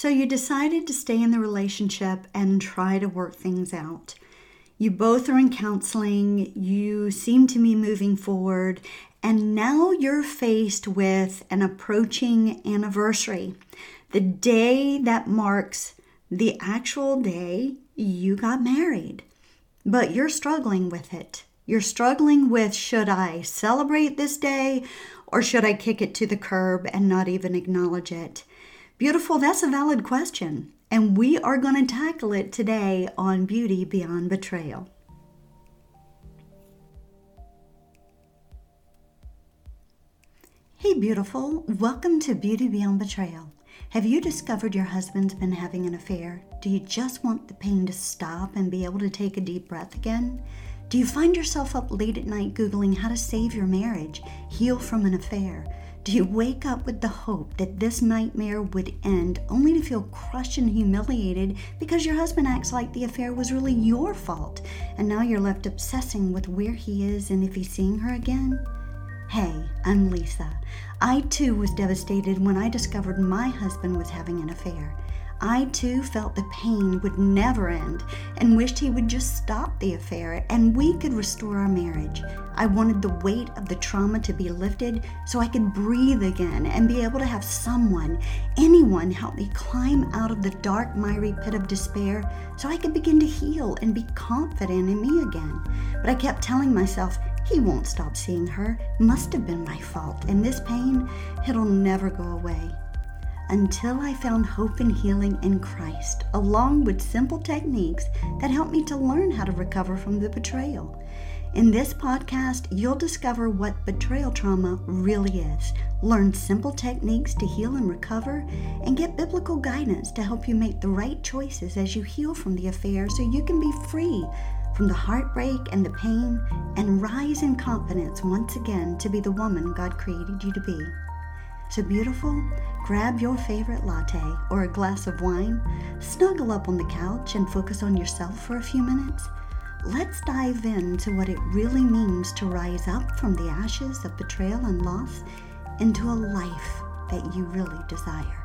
So you decided to stay in the relationship and try to work things out. You both are in counseling, you seem to be moving forward, and now you're faced with an approaching anniversary. The day that marks the actual day you got married. But you're struggling with it. You're struggling with should I celebrate this day or should I kick it to the curb and not even acknowledge it? Beautiful, that's a valid question. And we are going to tackle it today on Beauty Beyond Betrayal. Hey, beautiful, welcome to Beauty Beyond Betrayal. Have you discovered your husband's been having an affair? Do you just want the pain to stop and be able to take a deep breath again? Do you find yourself up late at night Googling how to save your marriage, heal from an affair? Do you wake up with the hope that this nightmare would end only to feel crushed and humiliated because your husband acts like the affair was really your fault and now you're left obsessing with where he is and if he's seeing her again? Hey, I'm Lisa. I too was devastated when I discovered my husband was having an affair. I too felt the pain would never end and wished he would just stop the affair and we could restore our marriage. I wanted the weight of the trauma to be lifted so I could breathe again and be able to have someone, anyone, help me climb out of the dark, miry pit of despair so I could begin to heal and be confident in me again. But I kept telling myself, he won't stop seeing her. Must have been my fault. And this pain, it'll never go away until I found hope and healing in Christ, along with simple techniques that helped me to learn how to recover from the betrayal. In this podcast, you'll discover what betrayal trauma really is, learn simple techniques to heal and recover, and get biblical guidance to help you make the right choices as you heal from the affair so you can be free from the heartbreak and the pain and rise in confidence once again to be the woman God created you to be. So, beautiful, grab your favorite latte or a glass of wine, snuggle up on the couch, and focus on yourself for a few minutes. Let's dive into what it really means to rise up from the ashes of betrayal and loss into a life that you really desire.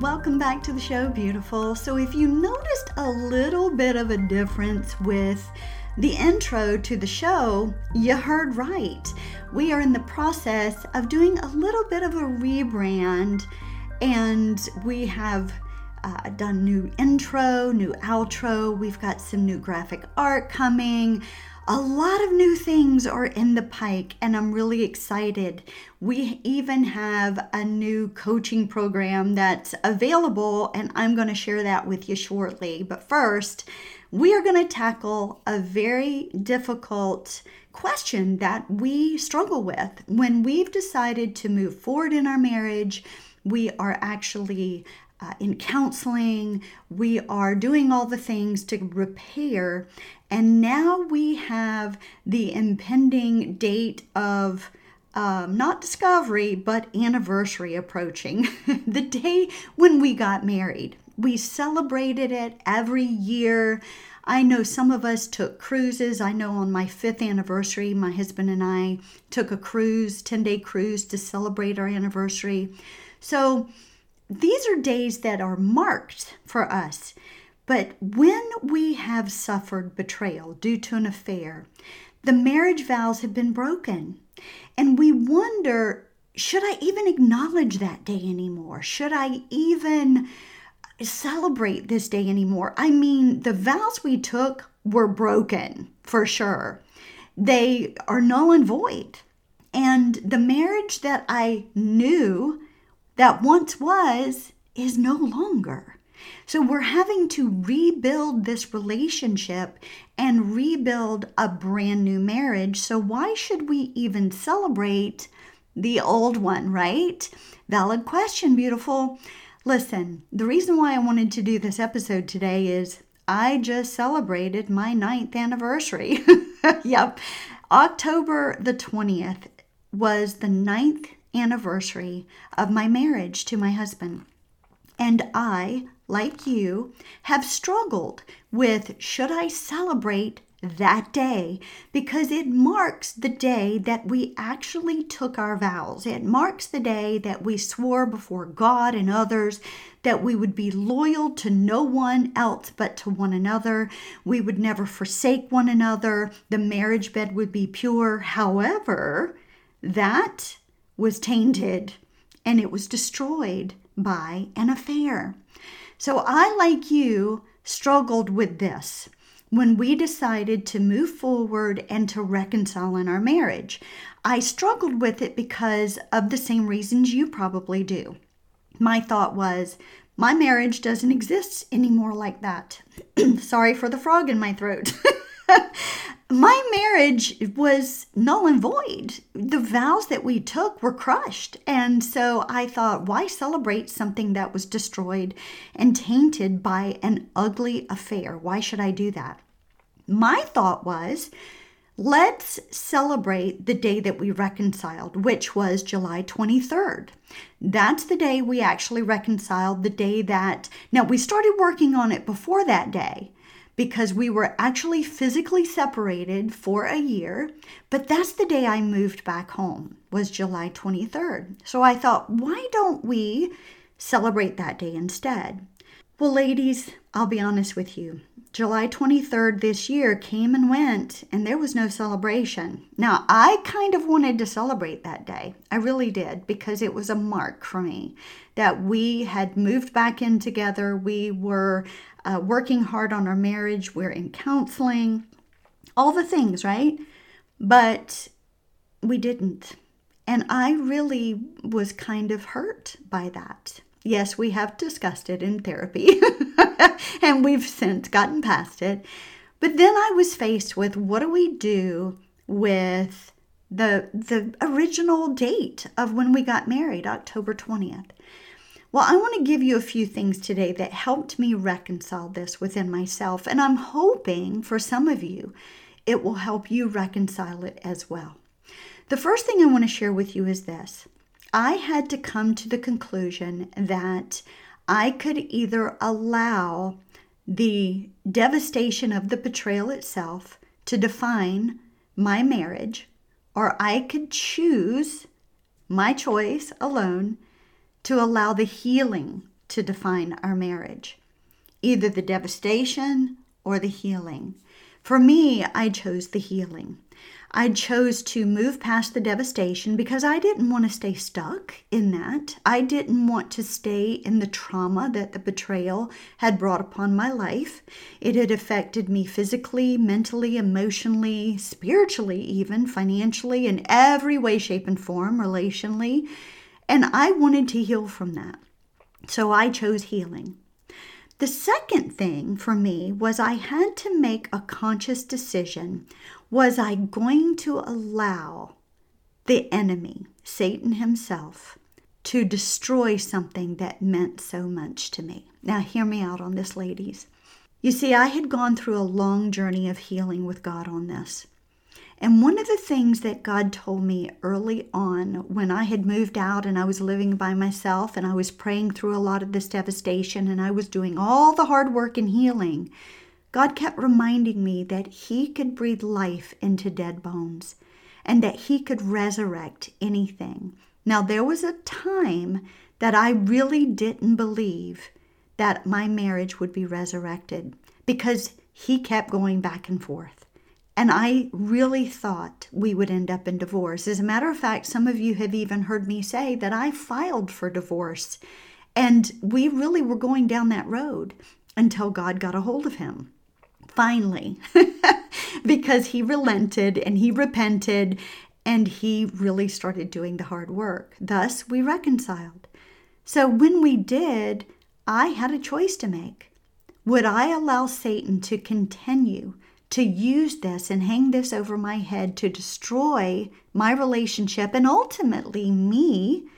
Welcome back to the show, beautiful. So, if you noticed a little bit of a difference with the intro to the show, you heard right. We are in the process of doing a little bit of a rebrand, and we have uh, done new intro, new outro. We've got some new graphic art coming. A lot of new things are in the pike, and I'm really excited. We even have a new coaching program that's available, and I'm going to share that with you shortly. But first, we are going to tackle a very difficult question that we struggle with. When we've decided to move forward in our marriage, we are actually uh, in counseling, we are doing all the things to repair, and now we have the impending date of. Um, not discovery, but anniversary approaching. the day when we got married. We celebrated it every year. I know some of us took cruises. I know on my fifth anniversary, my husband and I took a cruise, 10 day cruise to celebrate our anniversary. So these are days that are marked for us. But when we have suffered betrayal due to an affair, the marriage vows have been broken. And we wonder should I even acknowledge that day anymore? Should I even celebrate this day anymore. I mean, the vows we took were broken for sure, they are null and void. And the marriage that I knew that once was is no longer. So we're having to rebuild this relationship and rebuild a brand new marriage. So why should we even celebrate the old one, right? Valid question, beautiful. Listen, the reason why I wanted to do this episode today is I just celebrated my ninth anniversary. yep. October the 20th was the ninth anniversary of my marriage to my husband. And I, like you, have struggled with should I celebrate that day because it marks the day that we actually took our vows. It marks the day that we swore before God and others that we would be loyal to no one else but to one another. We would never forsake one another. The marriage bed would be pure. However, that was tainted and it was destroyed by an affair. So I, like you, struggled with this when we decided to move forward and to reconcile in our marriage. I struggled with it because of the same reasons you probably do. My thought was, my marriage doesn't exist anymore like that. Sorry for the frog in my throat. my marriage was null and void. The vows that we took were crushed. And so I thought, why celebrate something that was destroyed and tainted by an ugly affair? Why should I do that? My thought was, let's celebrate the day that we reconciled, which was July 23rd. That's the day we actually reconciled, the day that, now we started working on it before that day because we were actually physically separated for a year but that's the day i moved back home was july 23rd so i thought why don't we celebrate that day instead well ladies i'll be honest with you July 23rd this year came and went, and there was no celebration. Now, I kind of wanted to celebrate that day. I really did, because it was a mark for me that we had moved back in together. We were uh, working hard on our marriage, we're in counseling, all the things, right? But we didn't. And I really was kind of hurt by that. Yes, we have discussed it in therapy, and we've since gotten past it. But then I was faced with what do we do with the the original date of when we got married, October 20th. Well, I want to give you a few things today that helped me reconcile this within myself, and I'm hoping for some of you it will help you reconcile it as well. The first thing I want to share with you is this I had to come to the conclusion that I could either allow the devastation of the betrayal itself to define my marriage, or I could choose my choice alone to allow the healing to define our marriage, either the devastation or the healing. For me, I chose the healing. I chose to move past the devastation because I didn't want to stay stuck in that. I didn't want to stay in the trauma that the betrayal had brought upon my life. It had affected me physically, mentally, emotionally, spiritually, even financially, in every way, shape, and form, relationally. And I wanted to heal from that. So I chose healing. The second thing for me was I had to make a conscious decision. Was I going to allow the enemy, Satan himself, to destroy something that meant so much to me? Now, hear me out on this, ladies. You see, I had gone through a long journey of healing with God on this. And one of the things that God told me early on when I had moved out and I was living by myself and I was praying through a lot of this devastation and I was doing all the hard work and healing, God kept reminding me that He could breathe life into dead bones and that He could resurrect anything. Now, there was a time that I really didn't believe that my marriage would be resurrected because He kept going back and forth. And I really thought we would end up in divorce. As a matter of fact, some of you have even heard me say that I filed for divorce. And we really were going down that road until God got a hold of him. Finally, because he relented and he repented and he really started doing the hard work. Thus, we reconciled. So when we did, I had a choice to make. Would I allow Satan to continue to use this and hang this over my head to destroy my relationship and ultimately me?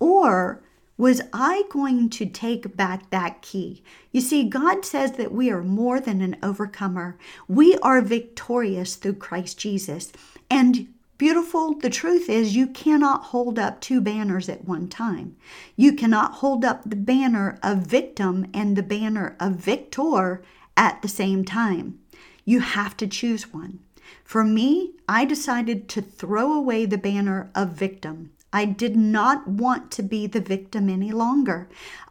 Or was I going to take back that key? You see, God says that we are more than an overcomer. We are victorious through Christ Jesus. And beautiful, the truth is, you cannot hold up two banners at one time. You cannot hold up the banner of victim and the banner of victor at the same time. You have to choose one. For me, I decided to throw away the banner of victim. I did not want to be the victim any longer.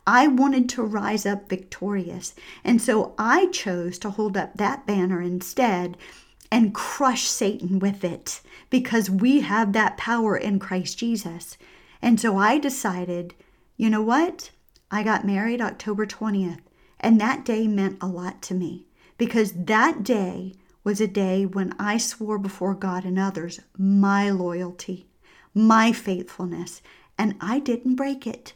I wanted to rise up victorious. And so I chose to hold up that banner instead and crush Satan with it because we have that power in Christ Jesus. And so I decided, you know what? I got married October 20th, and that day meant a lot to me because that day was a day when I swore before God and others my loyalty, my faithfulness, and I didn't break it.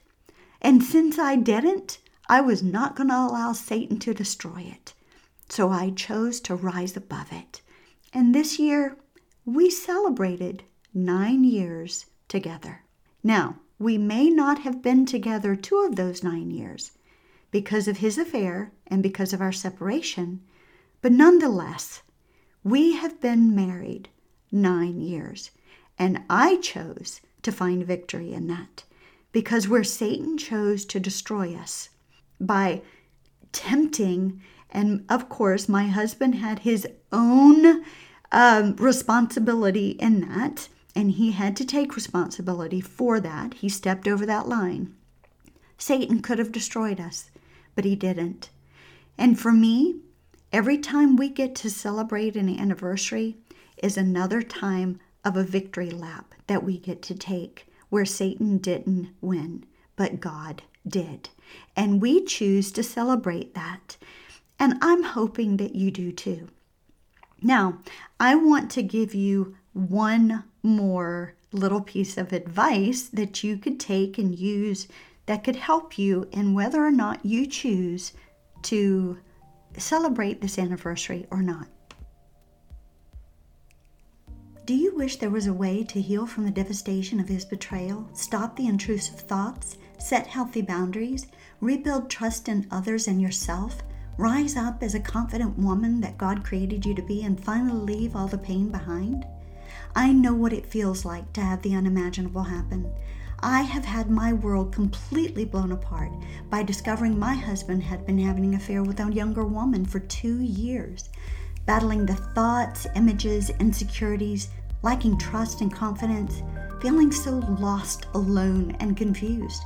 And since I didn't, I was not going to allow Satan to destroy it. So I chose to rise above it. And this year, we celebrated nine years together. Now, we may not have been together two of those nine years because of his affair and because of our separation, but nonetheless, we have been married nine years, and I chose to find victory in that because where Satan chose to destroy us by tempting, and of course, my husband had his own um, responsibility in that, and he had to take responsibility for that. He stepped over that line. Satan could have destroyed us, but he didn't. And for me, every time we get to celebrate an anniversary is another time of a victory lap that we get to take where Satan didn't win, but God did. And we choose to celebrate that. And I'm hoping that you do too. Now, I want to give you one more little piece of advice that you could take and use that could help you in whether or not you choose to celebrate this anniversary or not. Do you wish there was a way to heal from the devastation of his betrayal, stop the intrusive thoughts, set healthy boundaries, rebuild trust in others and yourself, rise up as a confident woman that God created you to be, and finally leave all the pain behind? I know what it feels like to have the unimaginable happen. I have had my world completely blown apart by discovering my husband had been having an affair with a younger woman for two years battling the thoughts, images, insecurities, lacking trust and confidence, feeling so lost, alone, and confused.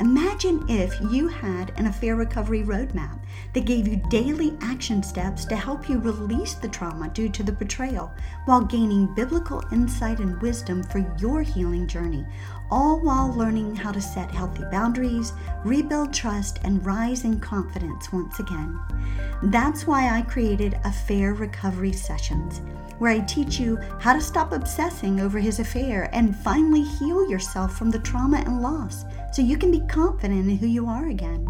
Imagine if you had an affair recovery roadmap that gave you daily action steps to help you release the trauma due to the betrayal while gaining biblical insight and wisdom for your healing journey, all while learning how to set healthy boundaries, rebuild trust, and rise in confidence once again. That's why I created Affair Recovery Sessions where I teach you how to stop obsessing over his affair and finally heal yourself from the trauma and loss so you can be confident in who you are again.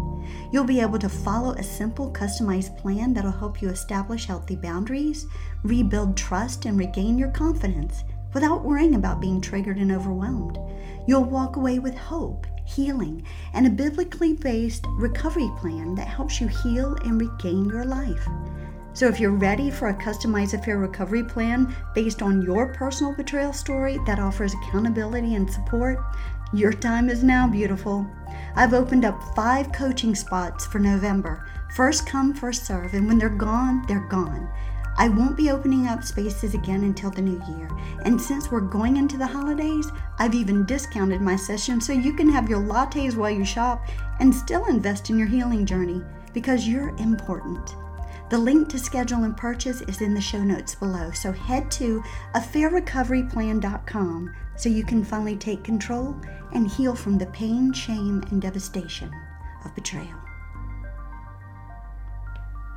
You'll be able to follow a simple, customized plan that'll help you establish healthy boundaries, rebuild trust, and regain your confidence without worrying about being triggered and overwhelmed. You'll walk away with hope, healing, and a biblically based recovery plan that helps you heal and regain your life. So, if you're ready for a customized affair recovery plan based on your personal betrayal story that offers accountability and support, your time is now, beautiful. I've opened up five coaching spots for November. First come, first serve, and when they're gone, they're gone. I won't be opening up spaces again until the new year. And since we're going into the holidays, I've even discounted my session so you can have your lattes while you shop and still invest in your healing journey because you're important. The link to schedule and purchase is in the show notes below, so head to affairrecoveryplan.com so you can finally take control and heal from the pain, shame, and devastation of betrayal.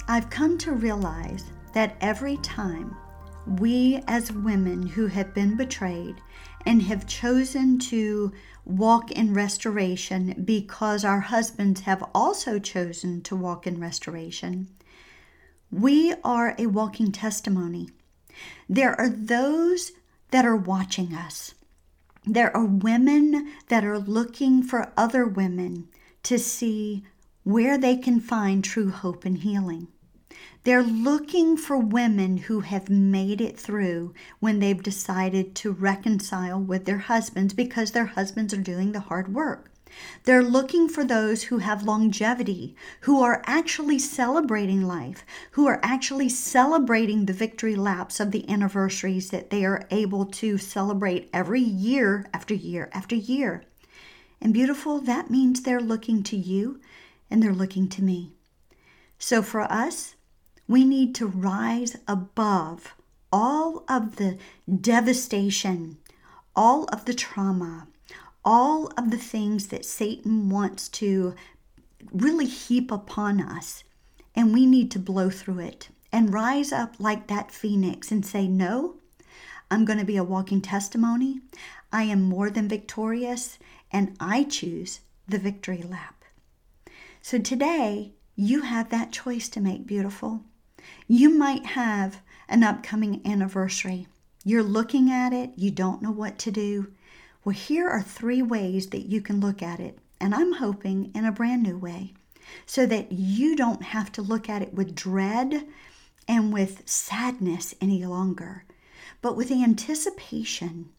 I've come to realize that every time we as women who have been betrayed and have chosen to walk in restoration because our husbands have also chosen to walk in restoration, we are a walking testimony. There are those that are watching us. There are women that are looking for other women to see where they can find true hope and healing. They're looking for women who have made it through when they've decided to reconcile with their husbands because their husbands are doing the hard work. They're looking for those who have longevity, who are actually celebrating life, who are actually celebrating the victory laps of the anniversaries that they are able to celebrate every year after year after year. And beautiful, that means they're looking to you and they're looking to me. So for us, we need to rise above all of the devastation, all of the trauma, all of the things that Satan wants to really heap upon us. And we need to blow through it and rise up like that phoenix and say, No, I'm going to be a walking testimony. I am more than victorious, and I choose the victory lap. So today, you have that choice to make beautiful. You might have an upcoming anniversary. You're looking at it, you don't know what to do. Well, here are three ways that you can look at it, and I'm hoping in a brand new way, so that you don't have to look at it with dread and with sadness any longer, but with anticipation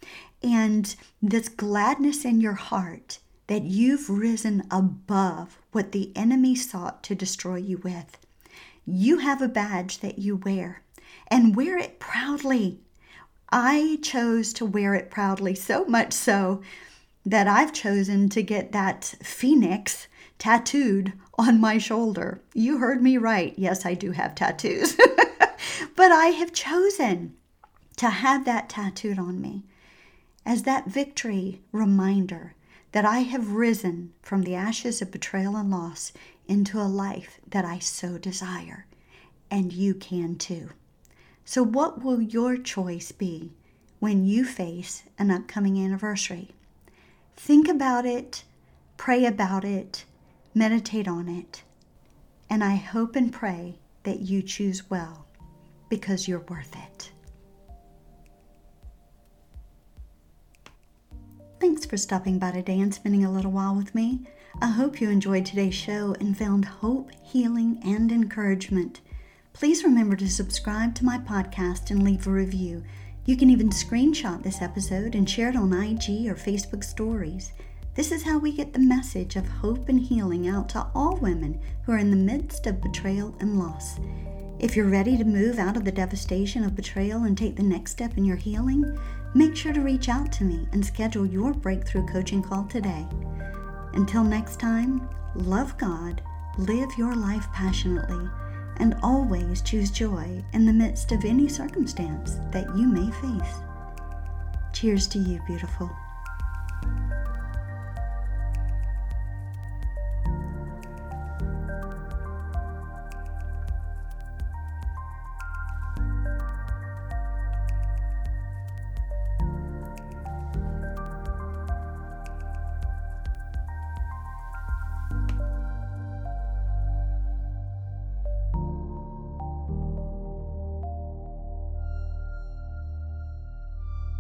and this gladness in your heart that you've risen above what the enemy sought to destroy you with. You have a badge that you wear, and wear it proudly I chose to wear it proudly, so much so that I've chosen to get that phoenix tattooed on my shoulder. You heard me right. Yes, I do have tattoos. but I have chosen to have that tattooed on me as that victory reminder that I have risen from the ashes of betrayal and loss into a life that I so desire. And you can too. So, what will your choice be when you face an upcoming anniversary? Think about it, pray about it, meditate on it, and I hope and pray that you choose well because you're worth it. Thanks for stopping by today and spending a little while with me. I hope you enjoyed today's show and found hope, healing, and encouragement. Please remember to subscribe to my podcast and leave a review. You can even screenshot this episode and share it on IG or Facebook stories. This is how we get the message of hope and healing out to all women who are in the midst of betrayal and loss. If you're ready to move out of the devastation of betrayal and take the next step in your healing, make sure to reach out to me and schedule your breakthrough coaching call today. Until next time, love God, live your life passionately and always choose joy in the midst of any circumstance that you may face. Cheers to you, beautiful.